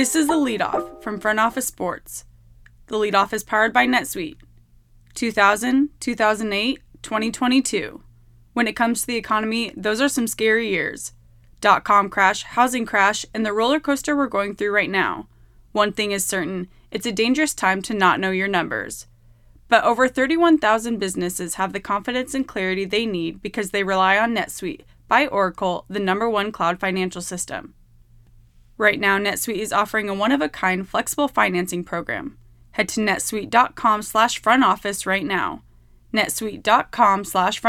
This is the leadoff from Front Office Sports. The leadoff is powered by NetSuite. 2000, 2008, 2022. When it comes to the economy, those are some scary years. Dot com crash, housing crash, and the roller coaster we're going through right now. One thing is certain it's a dangerous time to not know your numbers. But over 31,000 businesses have the confidence and clarity they need because they rely on NetSuite by Oracle, the number one cloud financial system. Right now, NetSuite is offering a one-of-a-kind flexible financing program. Head to netsuite.com slash right now. netsuite.com slash.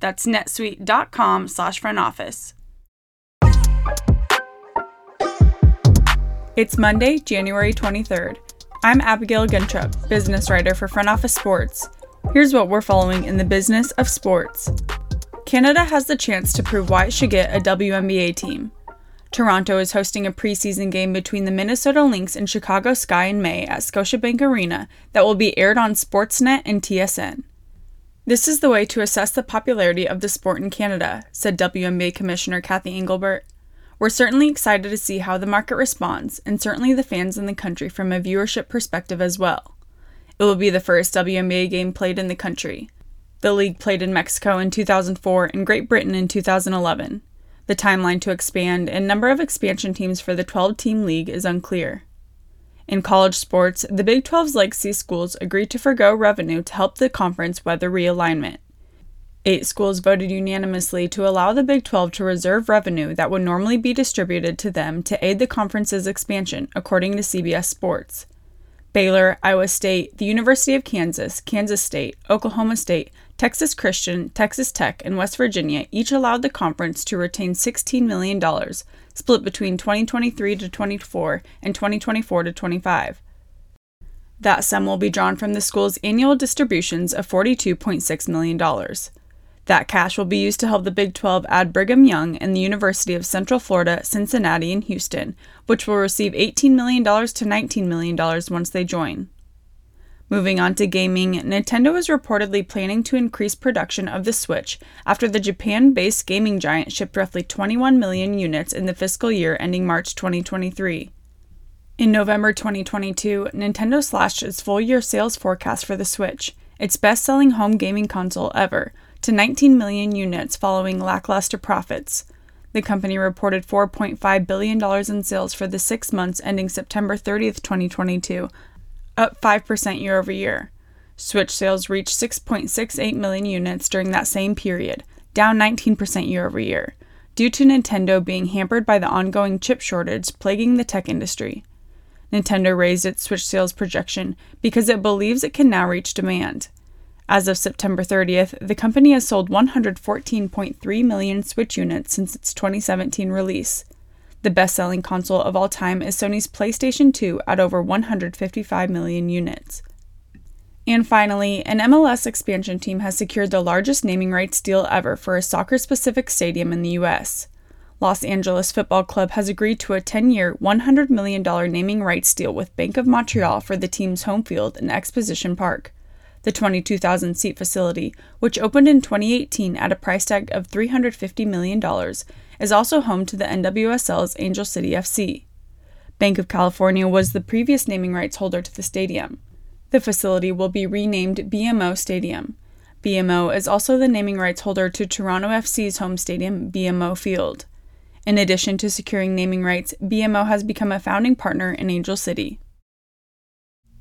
That's netsuite.com slash. It's Monday, January 23rd. I'm Abigail Gentrup, business writer for Front Office Sports. Here's what we're following in the business of sports. Canada has the chance to prove why it should get a WNBA team. Toronto is hosting a preseason game between the Minnesota Lynx and Chicago Sky in May at Scotiabank Arena that will be aired on Sportsnet and TSN. This is the way to assess the popularity of the sport in Canada, said WNBA Commissioner Cathy Engelbert. We're certainly excited to see how the market responds, and certainly the fans in the country from a viewership perspective as well. It will be the first WNBA game played in the country. The league played in Mexico in 2004 and Great Britain in 2011. The timeline to expand and number of expansion teams for the 12 team league is unclear. In college sports, the Big 12's legacy schools agreed to forego revenue to help the conference weather realignment. Eight schools voted unanimously to allow the Big 12 to reserve revenue that would normally be distributed to them to aid the conference's expansion, according to CBS Sports. Baylor, Iowa State, the University of Kansas, Kansas State, Oklahoma State, Texas Christian, Texas Tech, and West Virginia each allowed the conference to retain $16 million, split between 2023 to 24 and 2024 to 25. That sum will be drawn from the school's annual distributions of $42.6 million. That cash will be used to help the Big 12 add Brigham Young and the University of Central Florida, Cincinnati, and Houston, which will receive $18 million to $19 million once they join. Moving on to gaming, Nintendo is reportedly planning to increase production of the Switch after the Japan based gaming giant shipped roughly 21 million units in the fiscal year ending March 2023. In November 2022, Nintendo slashed its full year sales forecast for the Switch, its best selling home gaming console ever, to 19 million units following lackluster profits. The company reported $4.5 billion in sales for the six months ending September 30, 2022, up 5% year over year. Switch sales reached 6.68 million units during that same period, down 19% year over year, due to Nintendo being hampered by the ongoing chip shortage plaguing the tech industry. Nintendo raised its Switch sales projection because it believes it can now reach demand. As of September 30th, the company has sold 114.3 million Switch units since its 2017 release. The best selling console of all time is Sony's PlayStation 2 at over 155 million units. And finally, an MLS expansion team has secured the largest naming rights deal ever for a soccer specific stadium in the U.S. Los Angeles Football Club has agreed to a 10 year, $100 million naming rights deal with Bank of Montreal for the team's home field in Exposition Park. The 22,000 seat facility, which opened in 2018 at a price tag of $350 million, is also home to the NWSL's Angel City FC. Banc of California was the previous naming rights holder to the stadium. The facility will be renamed BMO Stadium. BMO is also the naming rights holder to Toronto FC's home stadium, BMO Field. In addition to securing naming rights, BMO has become a founding partner in Angel City.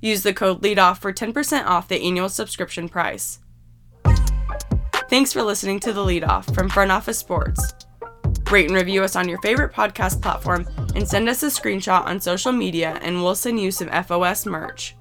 Use the code LEADOFF for 10% off the annual subscription price. Thanks for listening to The Leadoff from Front Office Sports. Rate and review us on your favorite podcast platform and send us a screenshot on social media, and we'll send you some FOS merch.